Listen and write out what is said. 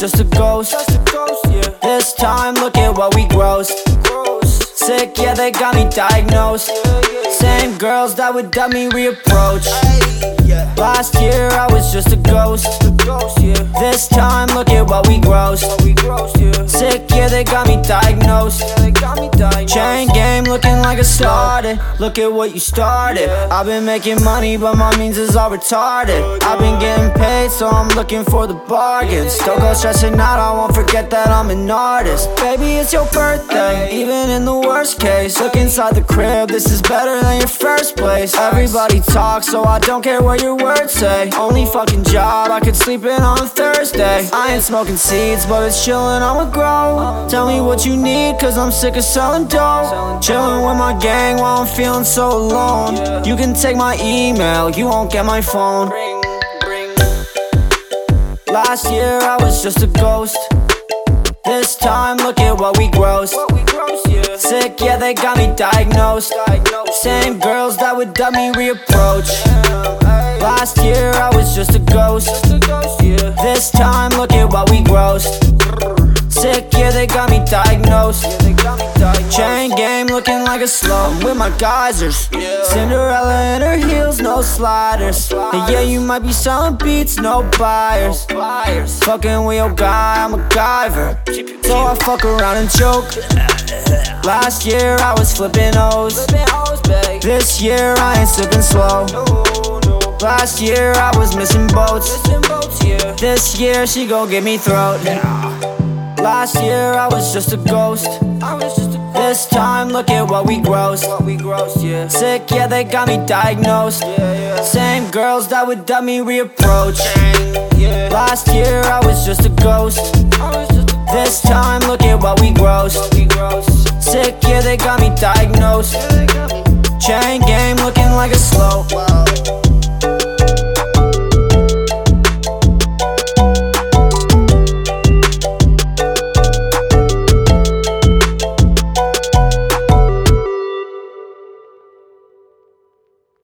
just a ghost. This time, look at what we grossed. Sick, yeah, they got me diagnosed. Same girls that would dumb me reapproach. Last year, I was just a ghost. This time, look at what we grossed. Sick, yeah, they got me diagnosed. Chain game looking like a started. Look at what you started. I've been making money, but my means is all retarded. I've been getting paid, so I'm looking for the bargains. Don't go stressing out, I won't forget that I'm an artist. Baby, it's your birthday, even in the worst case. Look inside the crib, this is better than your first place. Everybody talks, so I don't care what your words say. Only fucking job I could sleep in on a Thursday. I ain't smoking seeds, but it's chillin', I'ma grow. Uh-huh. Tell me what you need, cause I'm sick of selling dope. Chillin' with my gang while I'm feeling so alone. You can take my email, you won't get my phone. Last year I was just a ghost. This time, look at what we grossed. Sick, yeah, they got me diagnosed. Same girls that would dumb me reapproach. Last year I was just a ghost. This time, look at what we grossed. Sick, yeah, they got me diagnosed. Chain game looking like a slow. I'm with my geysers. Cinderella in her heels, no sliders. And yeah, you might be selling beats, no buyers. Fucking with your guy, I'm a giver. So I fuck around and choke. Last year I was flipping O's. This year I ain't sipping slow. Last year I was missing boats. This year she gon' get me throat. Last year I was just a ghost. This time look at what we grossed. Sick, yeah, they got me diagnosed. Same girls that would dumb me reapproach. Last year I was just a ghost. This time look at what we grossed. Sick, yeah, they got me diagnosed. Chain game looking like a slow.